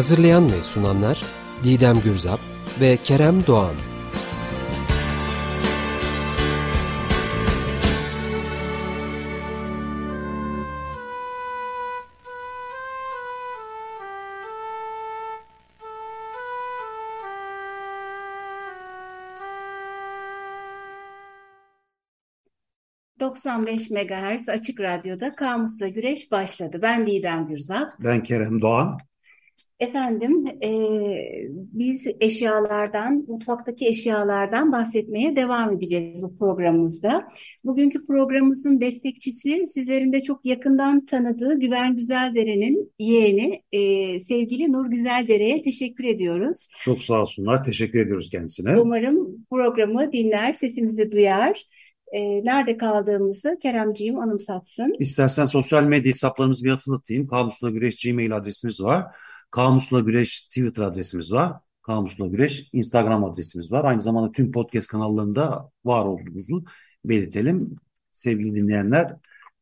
Hazırlayan ve sunanlar Didem Gürzap ve Kerem Doğan. ...95 MHz Açık Radyo'da Kamus'la Güreş başladı. Ben Didem Gürzap. Ben Kerem Doğan. Efendim, e, biz eşyalardan, mutfaktaki eşyalardan bahsetmeye devam edeceğiz bu programımızda. Bugünkü programımızın destekçisi, sizlerin de çok yakından tanıdığı Güven Güzeldere'nin yeğeni, e, sevgili Nur Güzeldere'ye teşekkür ediyoruz. Çok sağ olsunlar, teşekkür ediyoruz kendisine. Umarım programı dinler, sesimizi duyar. E, nerede kaldığımızı Keremciğim anımsatsın. İstersen sosyal medya hesaplarımızı bir hatırlatayım. Kamusla Güreş Gmail adresimiz var. Kamusla Güreş Twitter adresimiz var. Kamusla Güreş Instagram adresimiz var. Aynı zamanda tüm podcast kanallarında var olduğumuzu belirtelim. Sevgili dinleyenler,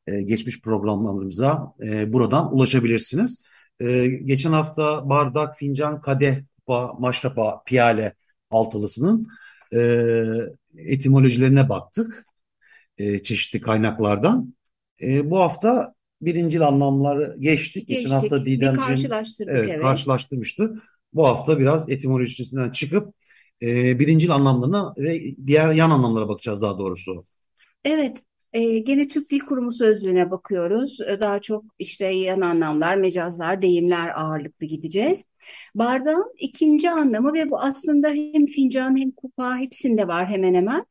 e, geçmiş programlarımıza e, buradan ulaşabilirsiniz. E, geçen hafta bardak, fincan, kadeh, kupa, maşrapa, piyale altılısının etimolojilerine baktık. Çeşitli kaynaklardan. Bu hafta birincil anlamları geçtik. Geçen hafta bir karşılaştırdık evet, evet. karşılaştırmıştı. Bu hafta biraz etimolojisinden çıkıp e, birincil anlamlarına ve diğer yan anlamlara bakacağız daha doğrusu. Evet, e, gene Türk Dil Kurumu sözlüğüne bakıyoruz. E, daha çok işte yan anlamlar, mecazlar, deyimler ağırlıklı gideceğiz. Bardağın ikinci anlamı ve bu aslında hem fincan hem kupa hepsinde var hemen hemen.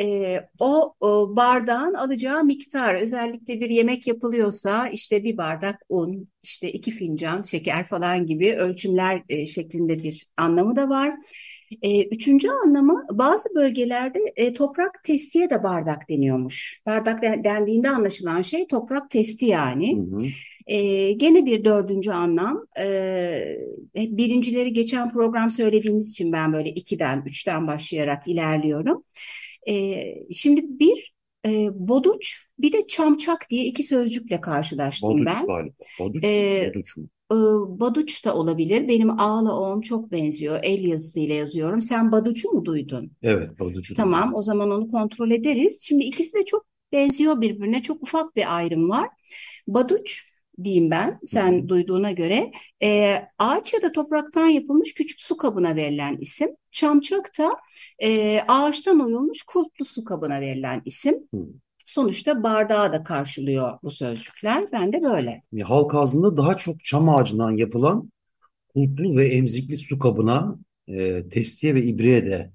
E, o, o bardağın alacağı miktar özellikle bir yemek yapılıyorsa işte bir bardak un, işte iki fincan şeker falan gibi ölçümler e, şeklinde bir anlamı da var. E, üçüncü anlamı bazı bölgelerde e, toprak testiye de bardak deniyormuş. Bardak dendiğinde anlaşılan şey toprak testi yani. Hı hı. E, gene bir dördüncü anlam. E, birincileri geçen program söylediğimiz için ben böyle ikiden, üçten başlayarak ilerliyorum. E, şimdi bir e, boduç bir de çamçak diye iki sözcükle karşılaştım boduç ben. Galiba. Boduç, e, boduç mu? E, Baduç da olabilir. Benim A'la O'm çok benziyor. El yazısıyla yazıyorum. Sen Baduç'u mu duydun? Evet, Baduç'u Tamam, duydum. o zaman onu kontrol ederiz. Şimdi ikisi de çok benziyor birbirine. Çok ufak bir ayrım var. Baduç diyeyim ben sen Hı. duyduğuna göre e, ağaç ya da topraktan yapılmış küçük su kabına verilen isim. Çamçak da e, ağaçtan oyulmuş kulplu su kabına verilen isim. Hı. Sonuçta bardağı da karşılıyor bu sözcükler. Ben de böyle. Halk ağzında daha çok çam ağacından yapılan kulplu ve emzikli su kabına e, testiye ve ibriğe de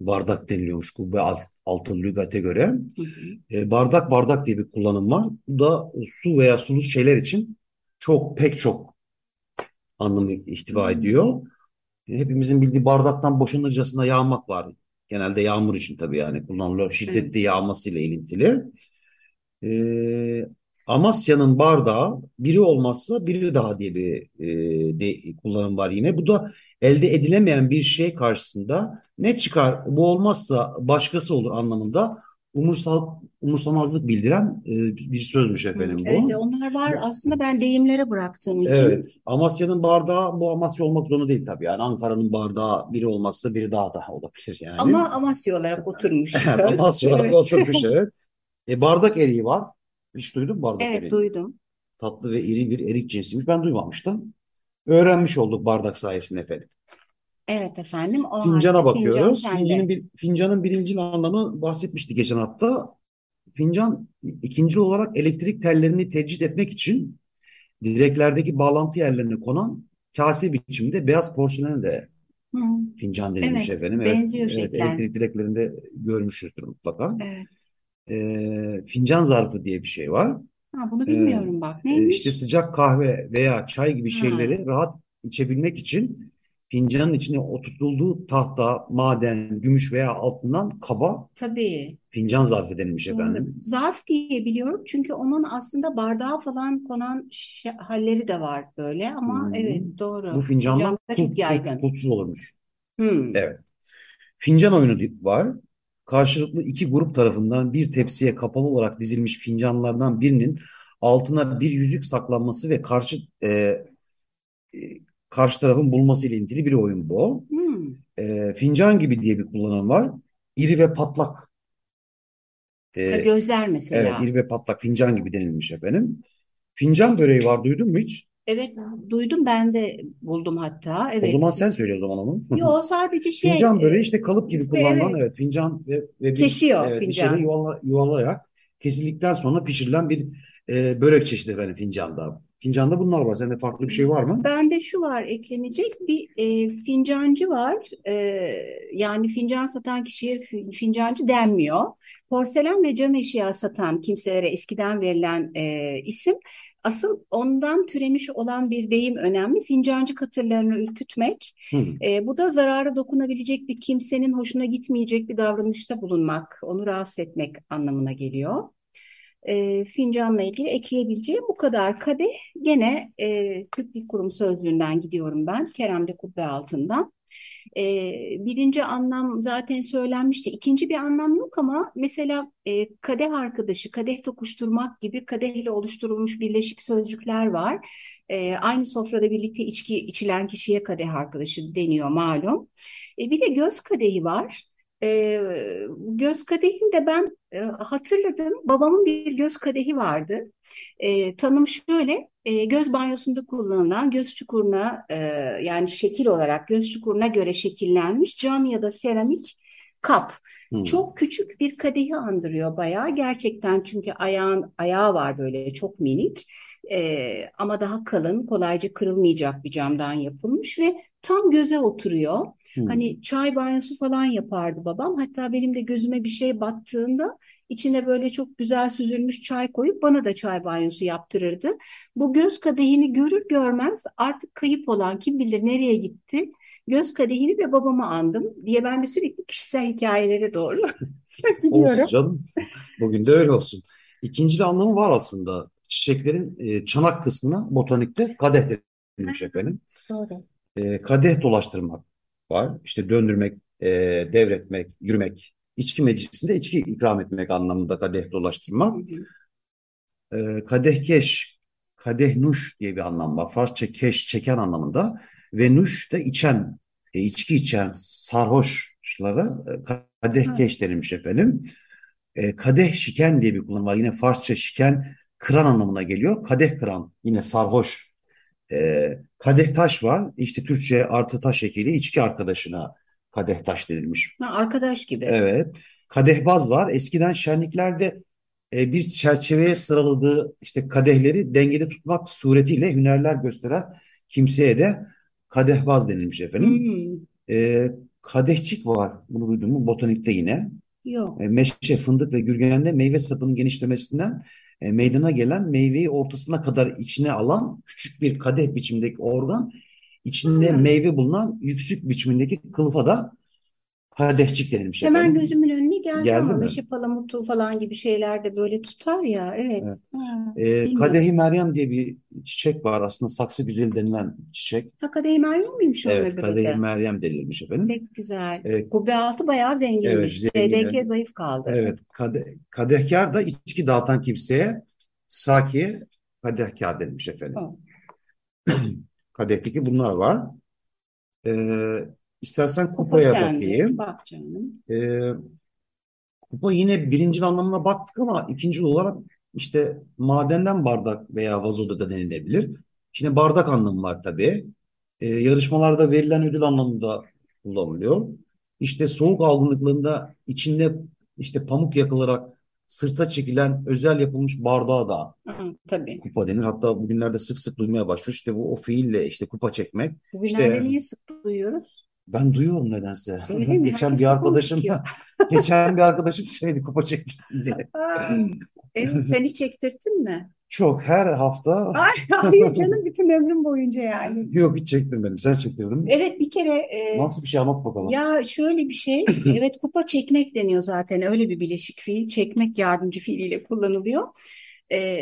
bardak deniliyormuş kubbe alt, altın lügate göre. Hı hı. E, bardak bardak diye bir kullanım var. Bu da su veya sulu şeyler için çok pek çok anlamı ihtiva ediyor. Hepimizin bildiği bardaktan boşanırcasına yağmak var. Genelde yağmur için tabii yani kullanılıyor. Şiddetli yağmasıyla ilintili. Ee, Amasya'nın bardağı biri olmazsa biri daha diye bir e, de, kullanım var yine. Bu da elde edilemeyen bir şey karşısında ne çıkar bu olmazsa başkası olur anlamında umursal, umursamazlık bildiren e, bir sözmüş efendim bu. Evet onlar var aslında ben deyimlere bıraktığım için. Evet Amasya'nın bardağı bu Amasya olmak zorunda değil tabii yani Ankara'nın bardağı biri olmazsa biri daha daha olabilir yani. Ama Amasya olarak oturmuş. Amasya olarak evet. oturmuş evet. E, bardak eriği var. Hiç duydun bardak evet, eriği? duydum. Tatlı ve iri bir erik cinsiymiş. Ben duymamıştım. Öğrenmiş olduk bardak sayesinde efendim. Evet efendim. O Fincana bakıyoruz. Fincan Fincanın, bir, fincanın birinci anlamı bahsetmiştik geçen hafta. Fincan ikinci olarak elektrik tellerini tecrit etmek için direklerdeki bağlantı yerlerine konan kase biçiminde beyaz porselen de Hı. fincan denilmiş evet, efendim. Benziyor evet, evet, elektrik direklerinde görmüşüzdür mutlaka. Evet. E, fincan zarfı diye bir şey var. Ha, bunu Ee, bilmiyorum bak. e, Neymiş? işte sıcak kahve veya çay gibi Ha, şeyleri rahat içebilmek için fincanın içine oturtulduğu tahta, maden, gümüş veya altından kaba tabii. fincan zarfı denilmiş Doğru. efendim. Zarf diye biliyorum çünkü onun aslında bardağa falan konan halleri de var böyle ama Hmm. evet Bu doğru. fincanlar Fincanda kul, çok yaygın. kulpsuz olurmuş. Hmm. Evet. Fincan oyunu var. Karşılıklı iki grup tarafından bir tepsiye kapalı olarak dizilmiş fincanlardan birinin altına bir yüzük saklanması ve karşı e, e, karşı tarafın bulması ile ilgili bir oyun bu. Hmm. E, fincan gibi diye bir kullanım var. İri ve patlak. Ha, E, gözler evet, mesela. iri ve patlak fincan gibi denilmiş efendim. Fincan böreği var, duydun mu hiç? Evet duydum ben de buldum hatta. O Evet. zaman sen söyle o zaman onu. Yo sadece şey Fincan böreği e, işte kalıp gibi kullanılan evet evet fincan ve, ve bir kesiyor evet bir fincan. yuvala, yuvalayarak kesildikten sonra pişirilen bir e, börek çeşidi efendim fincanda. Fincanda bunlar var. Sende farklı bir şey var mı? Bende şu var eklenecek bir e, fincancı var. E, yani fincan satan kişiye fi- fincancı denmiyor. Porselen ve cam eşya satan kimselere eskiden verilen e, isim. Asıl ondan türemiş olan bir deyim önemli. Fincancı katırlarını ürkütmek. Hı. E, bu da zarara dokunabilecek bir kimsenin hoşuna gitmeyecek bir davranışta bulunmak, onu rahatsız etmek anlamına geliyor. E, fincanla ilgili ekleyebileceğim bu kadar. Kadeh gene e, Türk Dil Kurumu sözlüğünden gidiyorum ben. Kerem'de kubbe altından. E, birinci anlam zaten söylenmişti. İkinci bir anlam yok ama mesela e, kadeh arkadaşı, kadeh tokuşturmak gibi kadehle oluşturulmuş birleşik sözcükler var. E, aynı sofrada birlikte içki içilen kişiye kadeh arkadaşı deniyor malum. E, bir de göz kadehi var. E, göz kadehini de ben e, hatırladım. Babamın bir göz kadehi vardı. E, tanım şöyle, e, göz banyosunda kullanılan göz çukuruna e, yani şekil olarak göz çukuruna göre şekillenmiş cam ya da seramik kap. Hı. Çok küçük bir kadehi andırıyor bayağı. Gerçekten çünkü ayağın ayağı var böyle çok minik. E, ama daha kalın, kolayca kırılmayacak bir camdan yapılmış ve tam göze oturuyor. Hı. Hani çay banyosu falan yapardı babam. Hatta benim de gözüme bir şey battığında içine böyle çok güzel süzülmüş çay koyup bana da çay banyosu yaptırırdı. Bu göz kadehini görür görmez artık kayıp olan kim bilir nereye gitti. Göz kadehini ve babamı andım diye ben de sürekli kişisel hikayelere doğru gidiyorum. Olsun canım. Bugün de öyle olsun. İkinci bir anlamı var aslında. Çiçeklerin e, çanak kısmına botanikte kadeh denilmiş efendim. Doğru. E, kadeh dolaştırmak var. İşte döndürmek, e, devretmek, yürümek. İçki meclisinde içki ikram etmek anlamında kadeh dolaştırmak. E, kadehkeş, kadehnuş diye bir anlam var. Farsça keş, çeken anlamında. Ve nuş da içen, e, içki içen sarhoşlara e, kadehkeş denilmiş efendim. E, kadeh şiken diye bir kullanım var. Yine Farsça şiken kıran anlamına geliyor. Kadeh kıran yine sarhoş. E, kadeh taş var. İşte Türkçe artı taş ekiyle içki arkadaşına kadeh taş denilmiş. ha, arkadaş gibi. Evet. Kadehbaz var. Eskiden şenliklerde e, bir çerçeveye sıraladığı işte kadehleri dengede tutmak suretiyle hünerler gösteren kimseye de kadehbaz denilmiş efendim. Hmm, E, kadehçik var. Bunu duydun mu? Botanikte yine. yok. E, meşe, fındık ve gürgende meyve sapının genişlemesinden e, meydana gelen meyveyi ortasına kadar içine alan küçük bir kadeh biçimindeki organ, içinde meyve bulunan yüksük biçimindeki kılıfa da kadehçik denilmiş hemen efendim. gözümün önüne geldi Geldi ama mi? meşe palamutu falan gibi şeyler de böyle tutar ya. Evet. Evet. Ha, E, bilmiyordum. Kadehi Meryem diye bir çiçek var. Aslında saksı güzeli denilen çiçek. Ha Kadeh Meryem miymiş onun Evet, öbürü Kadehi de? Meryem denilmiş efendim. Pek güzel. E, Kubbe altı bayağı evet, zenginmiş. zengin. TDK zayıf kaldı. Evet, kade, kadehkar da içki dağıtan kimseye sakiye kadehkar denilmiş efendim. O. Kadehteki bunlar var. Ee, istersen Kupa kupaya sende. bakayım. Bak canım. Ee, kupa yine birinci anlamına baktık ama ikinci olarak işte madenden bardak veya vazoda da denilebilir. Şimdi bardak anlamı var tabii. Ee, yarışmalarda verilen ödül anlamında kullanılıyor. İşte soğuk algınlıklarında içinde işte pamuk yakılarak sırta çekilen özel yapılmış bardağa da Ha, tabii. kupa denir. Hatta bugünlerde sık sık duymaya başlıyor. İşte bu o fiille işte kupa çekmek. Bugünlerde İşte niye sık duyuyoruz? Ben duyuyorum nedense. Öyle mi? Geçen Herkes bir arkadaşım geçen bir arkadaşım şeydi kupa çekti diye. Aa, evet, sen hiç çektirttin mi? Çok her hafta Ay, hayır canım bütün ömrüm boyunca yani. yok hiç çektirmedim. Sen çektirdin mi? Evet bir kere e, Nasıl bir şey anlat bakalım. ya şöyle bir şey evet kupa çekmek deniyor zaten öyle bir bileşik fiil çekmek yardımcı fiiliyle kullanılıyor. E,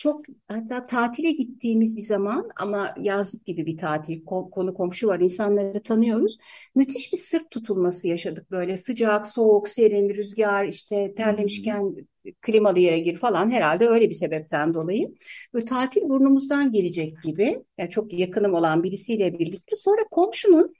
çok hatta tatile gittiğimiz bir zaman ama yazlık gibi bir tatil ko- konu komşu var insanları tanıyoruz. Müthiş bir sırt tutulması yaşadık böyle sıcak soğuk serin rüzgar işte terlemişken klimalı yere gir falan herhalde öyle bir sebepten dolayı. Böyle tatil burnumuzdan gelecek gibi yani çok yakınım olan birisiyle birlikte sonra komşunun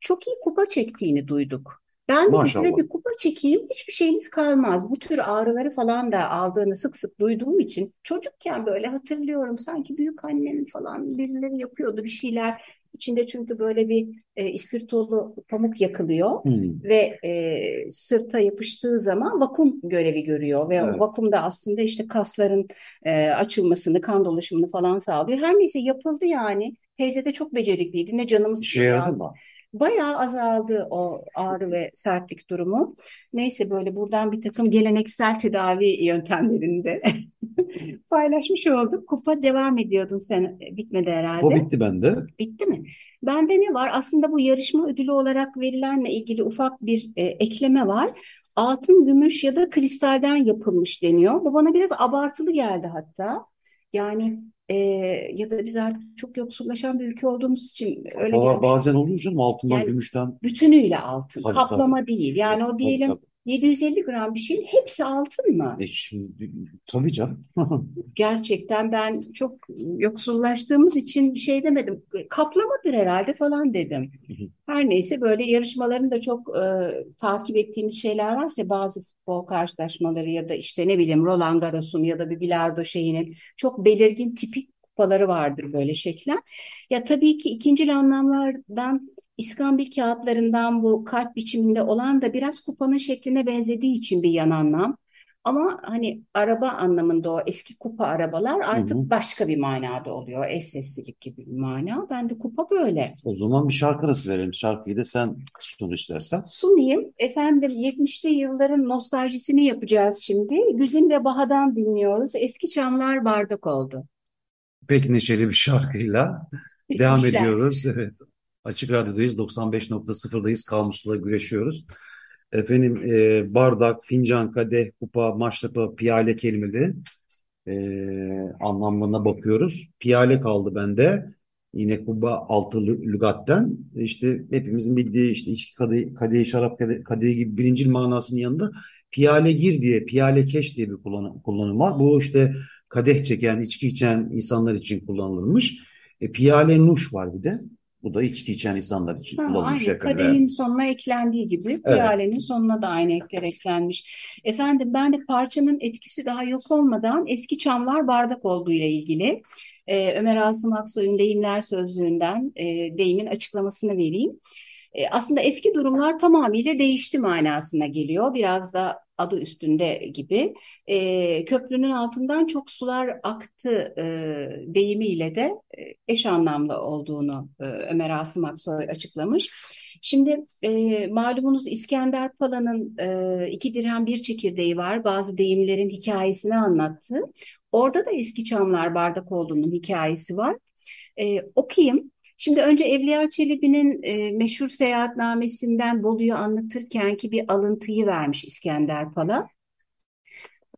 çok iyi kupa çektiğini duyduk. Ben de size Maşallah. bir kupa çekeyim hiçbir şeyiniz kalmaz. Bu tür ağrıları falan da aldığını sık sık duyduğum için çocukken böyle hatırlıyorum sanki büyük annem falan birileri yapıyordu bir şeyler. İçinde çünkü böyle bir e, ispirtolu pamuk yakılıyor Hmm, ve e, sırta yapıştığı zaman vakum görevi görüyor ve o evet. vakum da aslında işte kasların e, açılmasını, kan dolaşımını falan sağlıyor. Her neyse yapıldı yani. Teyze de çok becerikliydi. Ne canımız İşe yaradı mı? Bayağı azaldı o ağrı ve sertlik durumu. Neyse böyle buradan bir takım geleneksel tedavi yöntemlerini de paylaşmış olduk. Kupa devam ediyordun sen, bitmedi O herhalde. bitti bende. Bitti mi? Bende ne var? Aslında bu yarışma ödülü olarak verilenle ilgili ufak bir e, ekleme var. Altın, gümüş ya da kristalden yapılmış deniyor. Bu bana biraz abartılı geldi hatta. Yani e, ya da biz artık çok yoksullaşan bir ülke olduğumuz için öyle gelmiş. bazen oluyor canım altından Yani gümüşten. bütünüyle altın, Tabii tabii. kaplama değil. Yani o Tabii diyelim tabii. 750 gram bir şeyin hepsi altın mı? E şimdi tabii canım. Gerçekten ben çok yoksullaştığımız için bir şey demedim. Kaplamadır herhalde falan dedim. Her neyse böyle yarışmaların da çok e, takip ettiğimiz şeyler varsa bazı futbol karşılaşmaları ya da işte ne bileyim Roland Garros'un ya da bir bilardo şeyinin çok belirgin tipik kupaları vardır böyle şeklen. Ya tabii ki ikincil anlamlardan İskambil kağıtlarından bu kalp biçiminde olan da biraz kupanın şekline benzediği için bir yan anlam. Ama hani araba anlamında o eski kupa arabalar Hı artık hı. başka bir manada oluyor. Eş seslilik gibi bir mana. Ben de kupa böyle. O zaman bir şarkı arası verelim. Şarkıyı da sen sun istersen. Sunayım. Efendim 70'li yılların nostaljisini yapacağız şimdi. Güzin ve Baha'dan dinliyoruz. Eski çamlar bardak oldu. Pek neşeli bir şarkıyla devam ediyoruz. Evet. Açık Radyo'dayız. 95.0'dayız. Kamusla güreşiyoruz. Efendim e, bardak, fincan, kadeh, kupa, maşrapa, piyale kelimelerin e, anlamlarına bakıyoruz. Piyale kaldı bende. Yine Kuba altı lü- lügatten. İşte hepimizin bildiği işte içki kadehi, kadehi şarap kadehi, kadehi gibi birincil manasının yanında piyale gir diye, piyale keş diye bir kullanım, kullanım var. Bu işte kadeh çeken, içki içen insanlar için kullanılmış. E, piyale nuş var bir de. Bu da içki içen insanlar için Ha, kullanılmış aynı efendim. kadehin sonuna eklendiği gibi Evet. piyalenin sonuna da aynı ekler eklenmiş. Efendim ben de parçanın etkisi daha yok olmadan eski çamlar bardak olduğu ile ilgili e, Ömer Asım Aksoy'un deyimler sözlüğünden e, deyimin açıklamasını vereyim. E, aslında eski durumlar tamamıyla değişti manasına geliyor. Biraz da adı üstünde gibi. E, köprünün altından çok sular aktı e, deyimiyle de eş anlamlı olduğunu e, Ömer Asım Aksoy açıklamış. Şimdi e, malumunuz İskender Pala'nın e, iki dirhem bir çekirdeği var. Bazı deyimlerin hikayesini anlattı. Orada da eski çamlar bardak olduğunun hikayesi var. E, okuyayım. Şimdi önce Evliya Çelebi'nin e, meşhur seyahatnamesinden Bolu'yu anlatırken ki bir alıntıyı vermiş İskender Pala.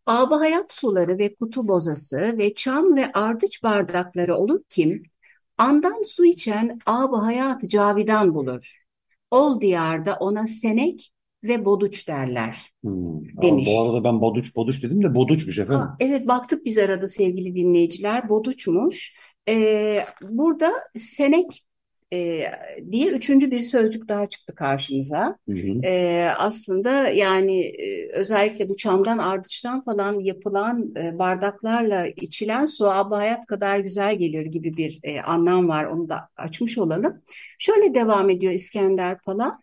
Âb-ı hayat suları ve kutu bozası ve çam ve ardıç bardakları olur kim, andan su içen âb-ı hayatı cavidan bulur. Ol diyarda ona senek ve boduç derler Hmm. Demiş. bu arada ben boduç boduç dedim de boduçmuş efendim. Ha, evet baktık biz arada sevgili dinleyiciler. Boduçmuş. Ee, burada senek e, diye üçüncü bir sözcük daha çıktı karşımıza. Hı hı. Ee, aslında yani e, özellikle bu çamdan ardıçtan falan yapılan e, bardaklarla içilen su ab hayat kadar güzel gelir gibi bir e, anlam var. Onu da açmış olalım. Şöyle devam ediyor İskender Pala.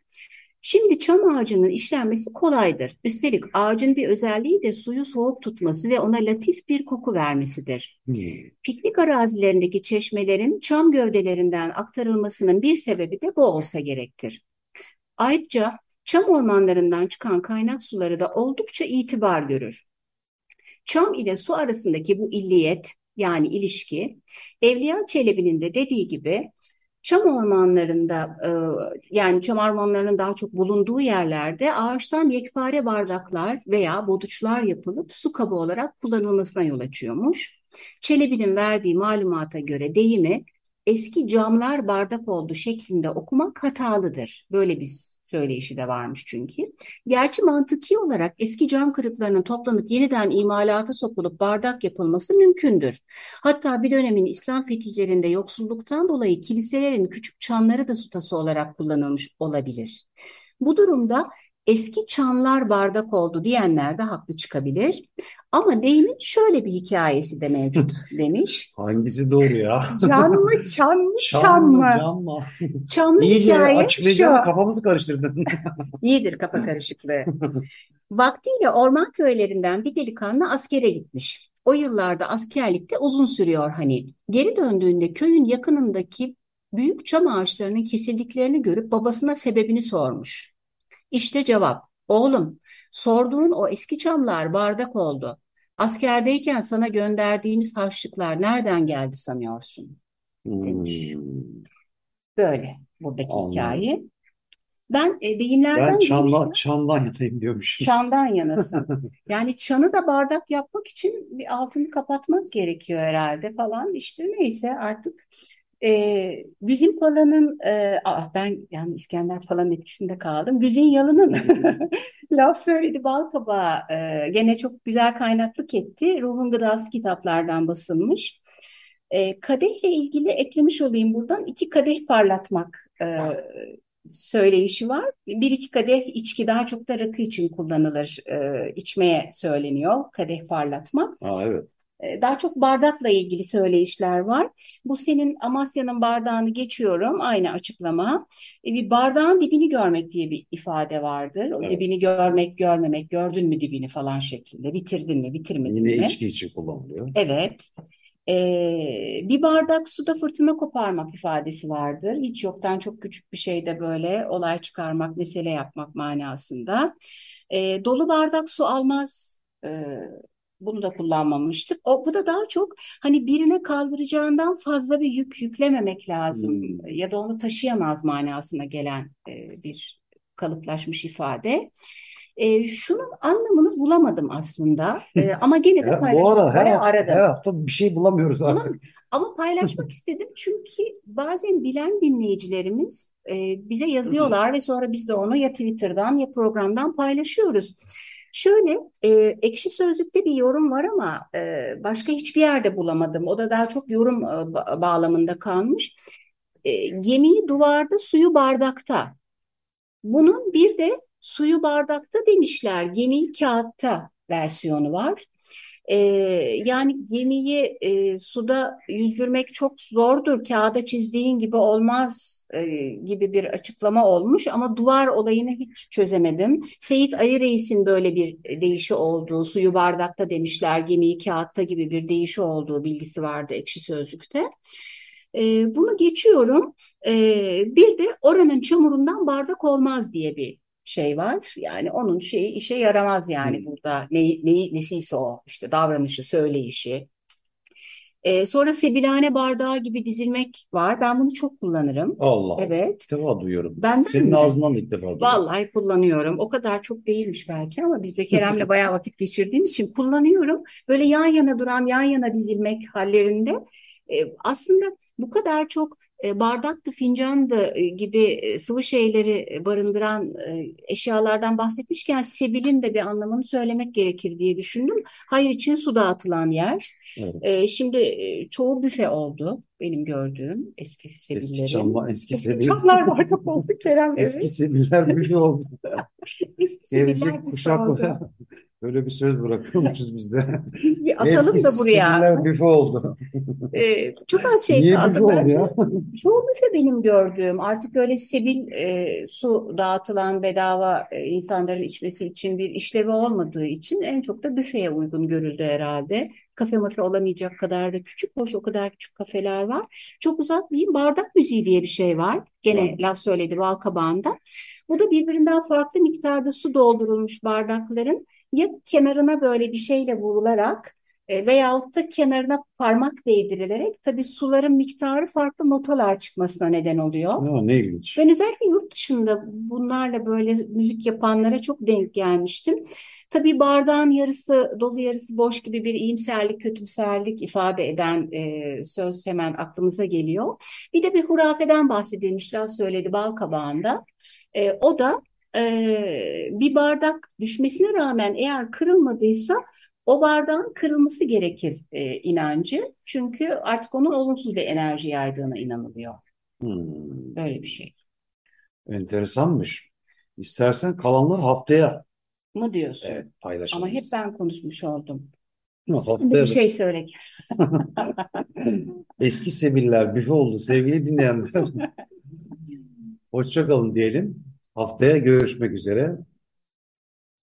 Şimdi çam ağacının işlenmesi kolaydır. Üstelik ağacın bir özelliği de suyu soğuk tutması ve ona latif bir koku vermesidir. Hmm. Piknik arazilerindeki çeşmelerin çam gövdelerinden aktarılmasının bir sebebi de bu olsa gerektir. Ayrıca çam ormanlarından çıkan kaynak suları da oldukça itibar görür. Çam ile su arasındaki bu illiyet yani ilişki. Evliya Çelebi'nin de dediği gibi Çam ormanlarında e, yani çam ormanlarının daha çok bulunduğu yerlerde ağaçtan yekpare bardaklar veya boduçlar yapılıp su kabı olarak kullanılmasına yol açıyormuş. Çelebi'nin verdiği malumata göre deyimi eski camlar bardak oldu şeklinde okumak hatalıdır. Böyle bir söyleyişi de varmış çünkü. Gerçi mantıki olarak eski cam kırıklarının toplanıp yeniden imalata sokulup bardak yapılması mümkündür. Hatta bir dönemin İslam fetihlerinde yoksulluktan dolayı kiliselerin küçük çanları da sutası olarak kullanılmış olabilir. Bu durumda eski çanlar bardak oldu diyenler de haklı çıkabilir. Ama deyimin şöyle bir hikayesi de mevcut demiş. Hangisi doğru ya? Can mı, çan mı, çan mı, cam mı? Çanlı İyice hikaye açıklayacağım şu. kafamızı karıştırdın. İyidir kafa karışıklığı. Vaktiyle orman köylerinden bir delikanlı askere gitmiş. O yıllarda askerlikte uzun sürüyor hani. Geri döndüğünde köyün yakınındaki büyük çam ağaçlarının kesildiklerini görüp babasına sebebini sormuş. İşte cevap. Oğlum, sorduğun o eski çamlar bardak oldu. Askerdeyken sana gönderdiğimiz harçlıklar nereden geldi sanıyorsun? Demiş. Hmm, Böyle buradaki anladım. hikaye. Ben e, Ben deyimlerden çandan, demiştim. çandan yanayım diyormuş. Çandan yanasın. Yani çanı da bardak yapmak için bir altını kapatmak gerekiyor herhalde falan. İşte neyse artık e, Güzin Pala'nın e, ah ben yani İskender falan etkisinde kaldım. Güzin Yalın'ın laf söyledi Balkabağı e, gene çok güzel kaynaklık etti. Ruhun Gıdası kitaplardan basılmış. E, kadehle ilgili eklemiş olayım buradan iki kadeh parlatmak e, söyleyişi var. Bir iki kadeh içki daha çok da rakı için kullanılır. E, içmeye söyleniyor kadeh parlatmak. Ha, evet. E, Daha çok bardakla ilgili söyleyişler var. Bu senin Amasya'nın bardağını geçiyorum. Aynı açıklama. E, Bir bardağın dibini görmek diye bir ifade vardır. O Evet. dibini görmek, görmemek, gördün mü dibini falan şeklinde. Bitirdin mi, bitirmedin Yine mi? içki için kullanılıyor. Evet. Ee, bir bardak suda fırtına koparmak ifadesi vardır. Hiç yoktan çok küçük bir şeyde böyle olay çıkarmak, mesele yapmak manasında. Ee, dolu bardak su almaz. Ee, bunu da kullanmamıştık. O, bu da daha çok hani birine kaldıracağından fazla bir yük yüklememek lazım Hmm. ya da onu taşıyamaz manasına gelen e, bir kalıplaşmış ifade. E, şunun anlamını bulamadım aslında. E, ama gene de Ya, bu paylaşmak ara her, aradım. her hafta bir şey bulamıyoruz artık. Bulam- Ama paylaşmak istedim çünkü bazen bilen dinleyicilerimiz e, bize yazıyorlar ve sonra biz de onu ya Twitter'dan ya programdan paylaşıyoruz. Şöyle e, Ekşi Sözlük'te bir yorum var ama e, başka hiçbir yerde bulamadım. O da daha çok yorum e, ba- bağlamında kalmış. E, gemiyi duvarda, suyu bardakta. Bunun bir de suyu bardakta demişler, gemiyi kağıtta versiyonu var. Ee, yani gemiyi e, suda yüzdürmek çok zordur, kağıda çizdiğin gibi olmaz e, gibi bir açıklama olmuş ama duvar olayını hiç çözemedim. Seyit Ali Reis'in böyle bir deyişi olduğu, suyu bardakta demişler, gemiyi kağıtta gibi bir deyişi olduğu bilgisi vardı Ekşi Sözlük'te. Ee, bunu geçiyorum. Ee, bir de oranın çamurundan bardak olmaz diye bir şey var. Yani onun şeyi işe yaramaz yani Hmm. burada. Ne, neyi, nesiyse o işte davranışı, söyleyişi. Ee, sonra sebilhane bardağı gibi dizilmek var. Ben bunu çok kullanırım. Allah. Evet. İlk defa duyuyorum. Benden Senin mi? ağzından da ilk defa duyuyorum. Vallahi kullanıyorum. O kadar çok değilmiş belki ama biz de Kerem'le bayağı vakit geçirdiğimiz için kullanıyorum. Böyle yan yana duran, yan yana dizilmek hallerinde e, aslında bu kadar çok e, bardaktı, fincandı e, gibi e, sıvı şeyleri barındıran eşyalardan bahsetmişken sebilin de bir anlamını söylemek gerekir diye düşündüm. Hayır için su dağıtılan yer. Evet. Şimdi çoğu büfe oldu benim gördüğüm eski Eski sebillerin. çamlar, eski Eski sebil. çamlar bardak oldu Kerem. Eski Evet. sebiller şey oldu. Eski sebiller Gelecek büfe oldu. kuşaklara böyle bir söz bırakıyormuşuz biz de. Biz bir atalım Eski da buraya. büfe oldu. Ee, çok az şey Niye kaldı. büfe oldu ya? çoğu büfe benim gördüğüm. Artık öyle sebil e, su dağıtılan bedava e, insanların içmesi için bir işlevi olmadığı için en çok da büfeye uygun görüldü herhalde. Kafe mafe olamayacak kadar da küçük. Hoş o kadar küçük kafeler var. Çok uzatmayayım. Bardak müziği diye bir şey var. Gene Var. laf söyledi Balkabağı'nda. Bu da birbirinden farklı miktarda su doldurulmuş bardakların ya kenarına böyle bir şeyle vurularak E, veyahut da kenarına parmak değdirilerek tabii suların miktarı farklı notalar çıkmasına neden oluyor. Ha, ne ilginç. Ben özellikle yurt dışında bunlarla böyle müzik yapanlara çok denk gelmiştim. Tabii bardağın yarısı dolu yarısı boş gibi bir iyimserlik, kötümserlik ifade eden e, söz hemen aklımıza geliyor. Bir de bir hurafeden bahsedilmiş laf söyledi bal kabağında. E, o da e, bir bardak düşmesine rağmen eğer kırılmadıysa o bardağın kırılması gerekir e, inancı. Çünkü artık onun olumsuz bir enerji yaydığına inanılıyor. Hmm, Böyle bir şey. enteresanmış. İstersen kalanlar haftaya Mı diyorsun? evet, Ama paylaşalım. hep ben konuşmuş oldum. Ama Sen de bir şey söyle. eski sebiller büfe oldu sevgili dinleyenler. Hoşça kalın diyelim. Haftaya görüşmek üzere.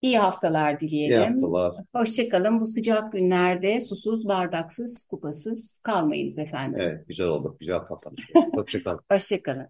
İyi haftalar İyi dileyelim. haftalar. Hoşçakalın. Bu sıcak günlerde susuz, bardaksız, kupasız kalmayınız efendim. Evet, güzel oldu. Güzel kapanış. Hoşça kalın. Hoşçakalın.